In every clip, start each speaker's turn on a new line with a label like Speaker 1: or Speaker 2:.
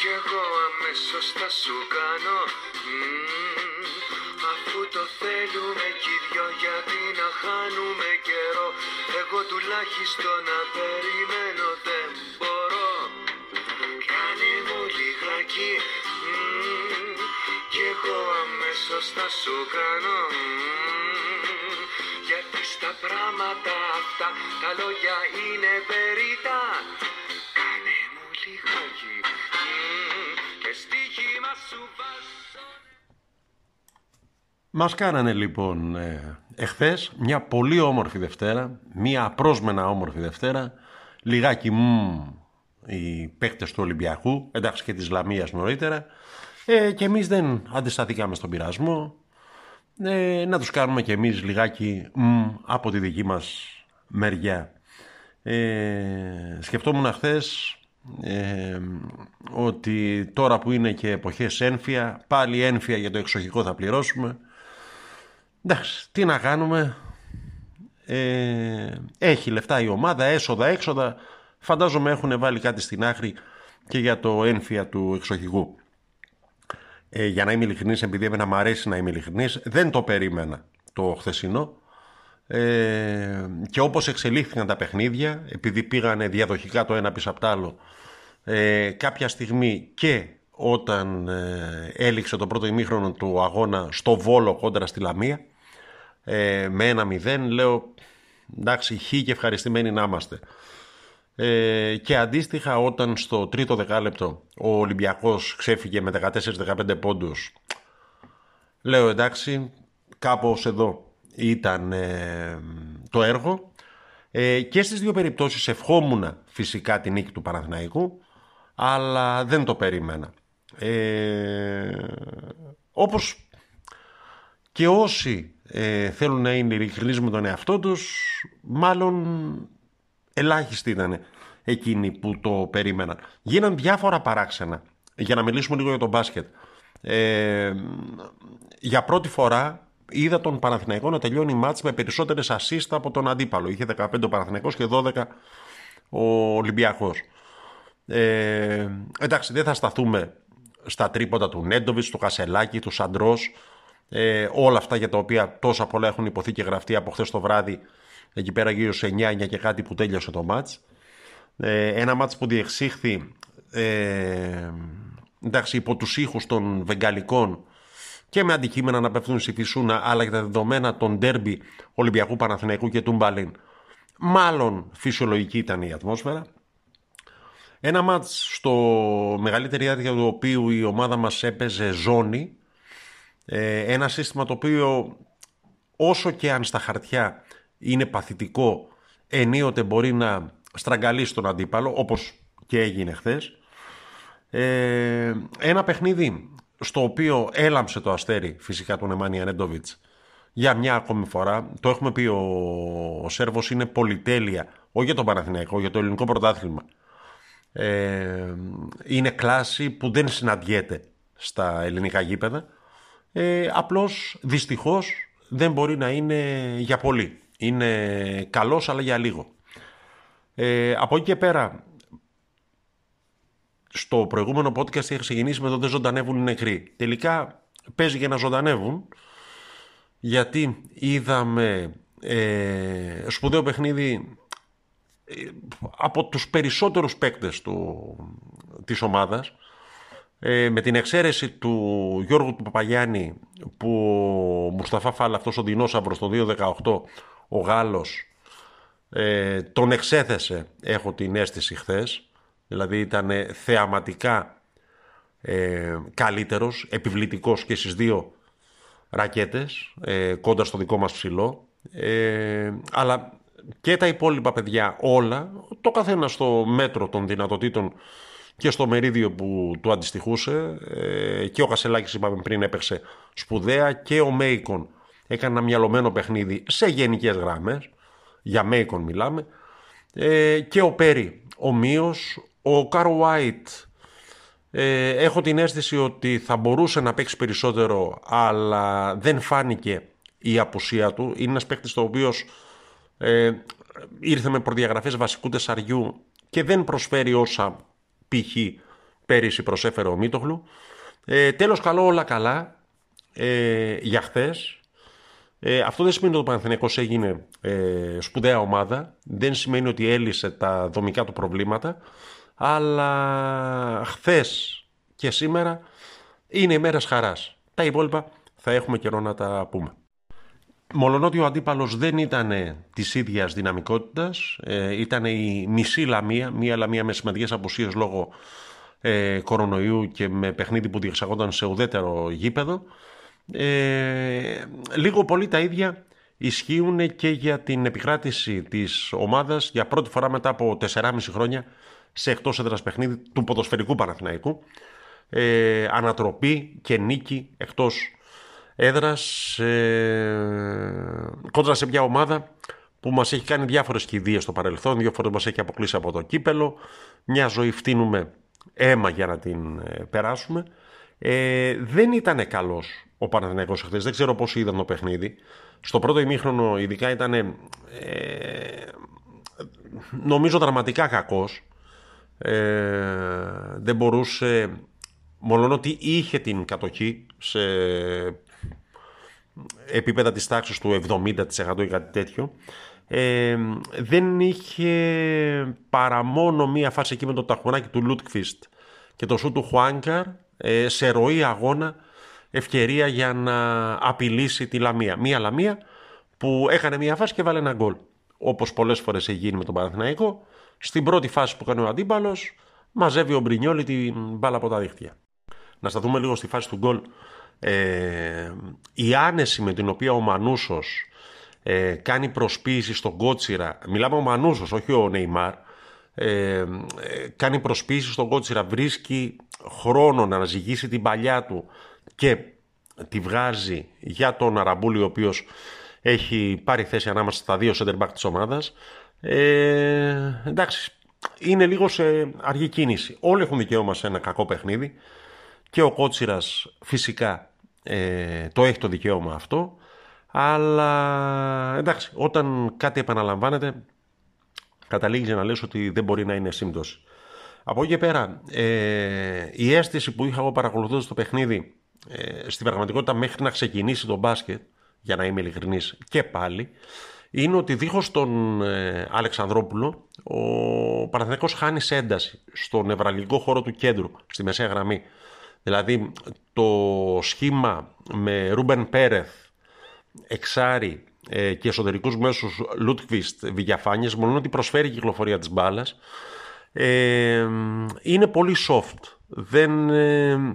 Speaker 1: Κι εγώ αμέσως θα σου κάνω μμμ, Αφού το θέλουμε κι οι δυο γιατί να χάνουμε καιρό. Εγώ τουλάχιστον να περιμένω δεν μπορώ. Κάνε μου λιγάκι μμμ, Κι εγώ αμέσως θα σου κάνω μμμ, Γιατί στα πράγματα αυτά τα λόγια είναι περίτα
Speaker 2: Μας κάνανε λοιπόν ε, εχθές μια πολύ όμορφη Δευτέρα, μια απρόσμενα όμορφη Δευτέρα, λιγάκι μμ οι παίκτες του Ολυμπιακού, εντάξει και της Λαμίας νωρίτερα, ε, και εμείς δεν αντισταθήκαμε στον πειρασμό, ε, να τους κάνουμε και εμείς λιγάκι μ από τη δική μας μεριά. Ε, σκεφτόμουν χθες ε, ότι τώρα που είναι και εποχές ένφια, πάλι ένφια για το εξοχικό θα πληρώσουμε. Εντάξει, τι να κάνουμε. Ε, έχει λεφτά η ομάδα, έσοδα, έξοδα. Φαντάζομαι έχουν βάλει κάτι στην άκρη και για το ένφια του εξοχικού. Ε, για να είμαι ειλικρινής, επειδή εμένα μου αρέσει να είμαι ειλικρινής, δεν το περίμενα το χθεσινό. Ε, και όπως εξελίχθηκαν τα παιχνίδια, επειδή πήγανε διαδοχικά το ένα πίσω από το άλλο, ε, κάποια στιγμή και όταν ε, έληξε το πρώτο ημίχρονο του αγώνα στο Βόλο κόντρα στη Λαμία, ε, με ένα μηδέν, λέω εντάξει χ και ευχαριστημένοι να είμαστε. Ε, και αντίστοιχα όταν στο τρίτο δεκάλεπτο ο Ολυμπιακός ξέφυγε με 14-15 πόντους, λέω εντάξει κάπως εδώ ήταν ε, το έργο ε, και στις δύο περιπτώσεις ευχόμουν φυσικά την νίκη του Παναθηναϊκού αλλά δεν το περίμενα. Ε, όπως και όσοι ε, θέλουν να είναι ειλικρινείς με τον εαυτό τους μάλλον ελάχιστοι ήταν εκείνοι που το περίμεναν. Γίναν διάφορα παράξενα για να μιλήσουμε λίγο για τον μπάσκετ. Ε, για πρώτη φορά είδα τον Παναθηναϊκό να τελειώνει μάτς με περισσότερες ασίστα από τον αντίπαλο. Είχε 15 ο Παναθηναϊκός και 12 ο Ολυμπιακός. Ε, εντάξει, δεν θα σταθούμε στα τρίποτα του Νέντοβιτς, του Κασελάκη, του Σαντρός, ε, όλα αυτά για τα οποία τόσα πολλά έχουν υποθεί και γραφτεί από χθες το βράδυ, εκεί πέρα γύρω σε 9-9 και κάτι που τέλειωσε το μάτς. Ε, ένα μάτς που διεξήχθη ε, εντάξει, υπό τους ήχους των Βεγγαλικών και με αντικείμενα να πέφτουν στη φυσούνα, αλλά και τα δεδομένα των ντέρμπι Ολυμπιακού Παναθηναϊκού και του Μπαλίν. Μάλλον φυσιολογική ήταν η ατμόσφαιρα. Ένα μάτς στο μεγαλύτερη διάρκεια του οποίου η ομάδα μας έπαιζε ζώνη. Ε, ένα σύστημα το οποίο όσο και αν στα χαρτιά είναι παθητικό ενίοτε μπορεί να στραγγαλίσει τον αντίπαλο όπως και έγινε χθες. Ε, ένα παιχνίδι στο οποίο έλαμψε το αστέρι φυσικά του Νεμάνια Νέντοβιτς για μια ακόμη φορά. Το έχουμε πει ο, ο Σέρβος είναι πολυτέλεια όχι για τον Παναθηναϊκό, για το ελληνικό πρωτάθλημα. Ε, είναι κλάση που δεν συναντιέται στα ελληνικά γήπεδα. Ε, απλώς δυστυχώς δεν μπορεί να είναι για πολύ. Είναι καλός αλλά για λίγο. Ε, από εκεί και πέρα στο προηγούμενο podcast είχα ξεκινήσει με το δεν ζωντανεύουν οι νεκροί. Τελικά παίζει για να ζωντανεύουν γιατί είδαμε ε, σπουδαίο παιχνίδι ε, από τους περισσότερους παίκτες του, της ομάδας ε, με την εξαίρεση του Γιώργου του Παπαγιάννη που ο Μουσταφά Φάλα αυτός ο δεινόσαυρος το 2018 ο Γάλλος ε, τον εξέθεσε έχω την αίσθηση χθες. Δηλαδή ήταν θεαματικά ε, καλύτερος, επιβλητικός και στις δύο ρακέτες ε, κοντά στο δικό μας ψηλό. Ε, αλλά και τα υπόλοιπα παιδιά όλα το καθένα στο μέτρο των δυνατοτήτων και στο μερίδιο που του αντιστοιχούσε ε, και ο Κασελάκης είπαμε πριν έπαιξε σπουδαία και ο Μέικον έκανε ένα μυαλωμένο παιχνίδι σε γενικές γραμμές για Μέικον μιλάμε, ε, και ο Πέρι ομοίως, ο Κάρο Βάιτ. Ε, έχω την αίσθηση ότι θα μπορούσε να παίξει περισσότερο αλλά δεν φάνηκε η απουσία του. Είναι ένας παίκτης το οποίος ε, ήρθε με προδιαγραφές βασικού τεσσαριού και δεν προσφέρει όσα π.χ. πέρυσι προσέφερε ο Μίτογλου. Ε, τέλος καλό όλα καλά ε, για χθες. Ε, αυτό δεν σημαίνει ότι ο Παναθηναϊκός έγινε ε, σπουδαία ομάδα. Δεν σημαίνει ότι έλυσε τα δομικά του προβλήματα. Αλλά χθες και σήμερα είναι ημέρες χαράς. Τα υπόλοιπα θα έχουμε καιρό να τα πούμε. Μολονότι ο αντίπαλος δεν ήταν της ίδιας δυναμικότητας, ε, ήταν η μισή Λαμία, μία Λαμία με σημαντικές απουσίες λόγω ε, κορονοϊού και με παιχνίδι που διεξαγόταν σε ουδέτερο γήπεδο. Ε, λίγο πολύ τα ίδια ισχύουν και για την επικράτηση της ομάδας για πρώτη φορά μετά από 4,5 χρόνια σε εκτός έδρας παιχνίδι του ποδοσφαιρικού Παναθηναϊκού. Ε, ανατροπή και νίκη εκτός έδρας ε, κόντρα σε μια ομάδα που μας έχει κάνει διάφορες κηδείες στο παρελθόν, δύο φορές μας έχει αποκλείσει από το κύπελο, μια ζωή φτύνουμε αίμα για να την ε, περάσουμε. Ε, δεν ήταν καλός ο Παναθηναϊκός χθες, δεν ξέρω πώς είδαν το παιχνίδι. Στο πρώτο ημίχρονο ειδικά ήταν ε, νομίζω δραματικά κακός. Ε, δεν μπορούσε, μόνο ότι είχε την κατοχή σε επίπεδα της τάξης του 70% ή κάτι τέτοιο, ε, δεν είχε παρά μόνο μία φάση εκεί με το ταχωνάκι του Λούτκφιστ και το σου του Χουάνκαρ ε, σε ροή αγώνα ευκαιρία για να απειλήσει τη Λαμία. Μία Λαμία που έκανε μία φάση και βάλε ένα γκολ. Όπως πολλές φορές έχει γίνει με τον Παναθηναϊκό, στην πρώτη φάση που κάνει ο αντίπαλος, μαζεύει ο Μπρινιόλη την μπάλα από τα δίχτυα. Να σταθούμε λίγο στη φάση του γκολ ε, η άνεση με την οποία ο Μανούσος ε, κάνει προσποίηση στον Κότσιρα, μιλάμε ο Μανούσος, όχι ο Νεϊμάρ, ε, ε, κάνει προσποίηση στον Κότσιρα, βρίσκει χρόνο να αναζυγίσει την παλιά του και τη βγάζει για τον Αραμπούλη, ο οποίος έχει πάρει θέση ανάμεσα στα δύο center back της ομάδας. Ε, εντάξει, είναι λίγο σε αργή κίνηση. Όλοι έχουν δικαίωμα σε ένα κακό παιχνίδι και ο Κότσιρας φυσικά ε, το έχει το δικαίωμα αυτό αλλά εντάξει όταν κάτι επαναλαμβάνεται καταλήγει να λες ότι δεν μπορεί να είναι σύμπτωση. Από εκεί και πέρα ε, η αίσθηση που είχα εγώ παρακολουθώντας το παιχνίδι ε, στην πραγματικότητα μέχρι να ξεκινήσει το μπάσκετ για να είμαι ειλικρινής και πάλι είναι ότι δίχως τον ε, Αλεξανδρόπουλο ο Παναθηναϊκός χάνει σε ένταση στο νευραλγικό χώρο του κέντρου, στη μεσαία γραμμή. Δηλαδή το σχήμα με Ρούμπεν Πέρεθ, Εξάρι ε, και εσωτερικούς μέσους Λούτκβιστ, Βηγιαφάνιες, μόνο ότι προσφέρει η κυκλοφορία της μπάλας. Ε, είναι πολύ soft. Δεν, ε,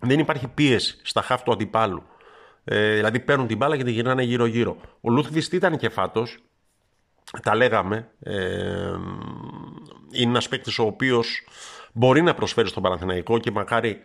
Speaker 2: δεν υπάρχει πίεση στα χάφ του αντιπάλου. Ε, δηλαδή παίρνουν την μπάλα και τη γυρνάνε γύρω-γύρω. Ο Λούτκβιστ ήταν και φάτος, τα λέγαμε. είναι ένας παίκτης ο οποίος μπορεί να προσφέρει στον Παναθηναϊκό και μακάρι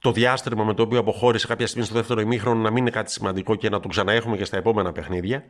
Speaker 2: το διάστημα με το οποίο αποχώρησε κάποια στιγμή στο δεύτερο ημίχρονο να μην είναι κάτι σημαντικό και να το ξαναέχουμε και στα επόμενα παιχνίδια.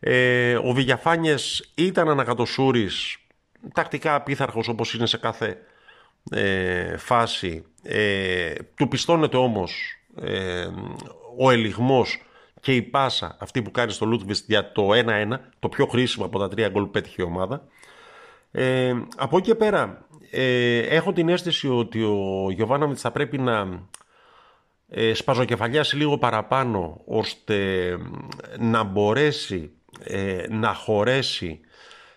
Speaker 2: Ε, ο Βηγιαφάνιε ήταν ανακατοσούρης, τακτικά απίθαρχος όπως είναι σε κάθε ε, φάση. Ε, του πιστώνεται όμως ε, ο ελιγμός και η πάσα αυτή που κάνει στο Λούτβιστ για το 1-1, το πιο χρήσιμο από τα τρία γκολ που πέτυχε η ομάδα. Ε, από εκεί και πέρα ε, έχω την αίσθηση ότι ο Γιωβάνοβιτς θα πρέπει να ε, σπαζοκεφαλιάσει λίγο παραπάνω ώστε να μπορέσει ε, να χωρέσει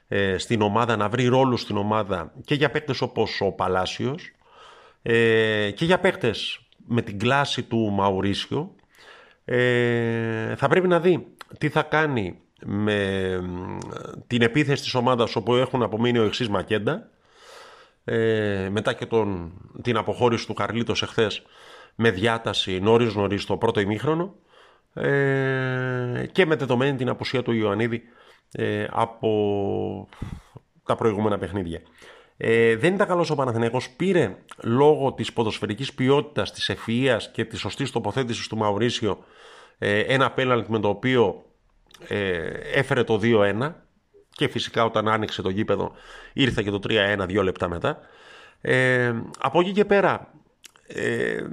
Speaker 2: ε, στην ομάδα, να βρει ρόλους στην ομάδα και για παίκτες όπως ο Παλάσιος ε, και για παίκτες με την κλάση του Μαουρίσιο. Θα πρέπει να δει τι θα κάνει με την επίθεση της ομάδας όπου έχουν απομείνει ο εξής Μακέντα ε, μετά και τον, την αποχώρηση του Καρλίτος εχθές με διάταση νωρίς νωρίς το πρώτο ημίχρονο ε, και με δεδομένη την απουσία του Ιωαννίδη ε, από τα προηγούμενα παιχνίδια. Ε, δεν ήταν καλός ο Παναθηναϊκός, πήρε λόγω της ποδοσφαιρικής ποιότητας, της ευφυΐας και της σωστής τοποθέτησης του Μαουρίσιο ε, ένα πέναλτ με το οποίο ε, έφερε το 2-1 και φυσικά όταν άνοιξε το γήπεδο ήρθε και το 3-1 δύο λεπτά μετά. Ε, από εκεί και πέρα ε,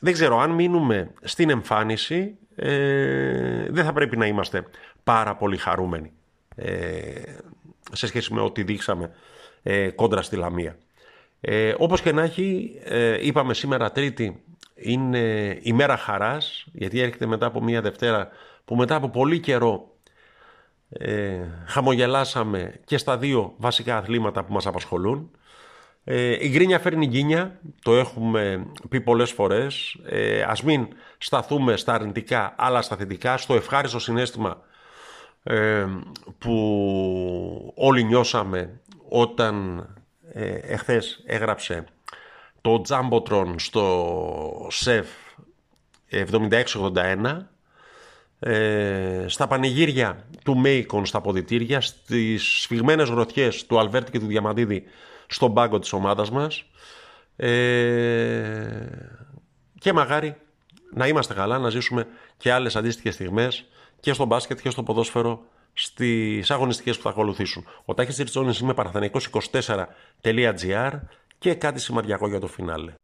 Speaker 2: δεν ξέρω αν μείνουμε στην εμφάνιση ε, δεν θα πρέπει να είμαστε πάρα πολύ χαρούμενοι ε, σε σχέση με ό,τι δείξαμε ε, κόντρα στη Λαμία. Ε, όπως και να έχει, ε, είπαμε σήμερα Τρίτη, είναι η μέρα χαράς, γιατί έρχεται μετά από μια Δευτέρα που μετά από πολύ καιρό ε, χαμογελάσαμε και στα δύο βασικά αθλήματα που μας απασχολούν. Ε, η γκρίνια φέρνει γκίνια, το έχουμε πει πολλές φορές. Ε, ας μην σταθούμε στα αρνητικά αλλά στα θετικά, στο ευχάριστο συνέστημα ε, που όλοι νιώσαμε όταν ε, εχθές έγραψε το Jumbotron στο ΣΕΦ 7681 ε, στα πανηγύρια του Μέικον στα ποδητήρια στις σφιγμένες γροθιές του Αλβέρτη και του Διαμαντίδη στον πάγκο της ομάδας μας ε, και μαγάρι να είμαστε καλά, να ζήσουμε και άλλες αντίστοιχες στιγμές και στο μπάσκετ και στο ποδόσφαιρο στις αγωνιστικές που θα ακολουθήσουν. Ο Τάχης Ριτσόνης είμαι παραθενικός24.gr και κάτι σημαντικό για το φινάλε.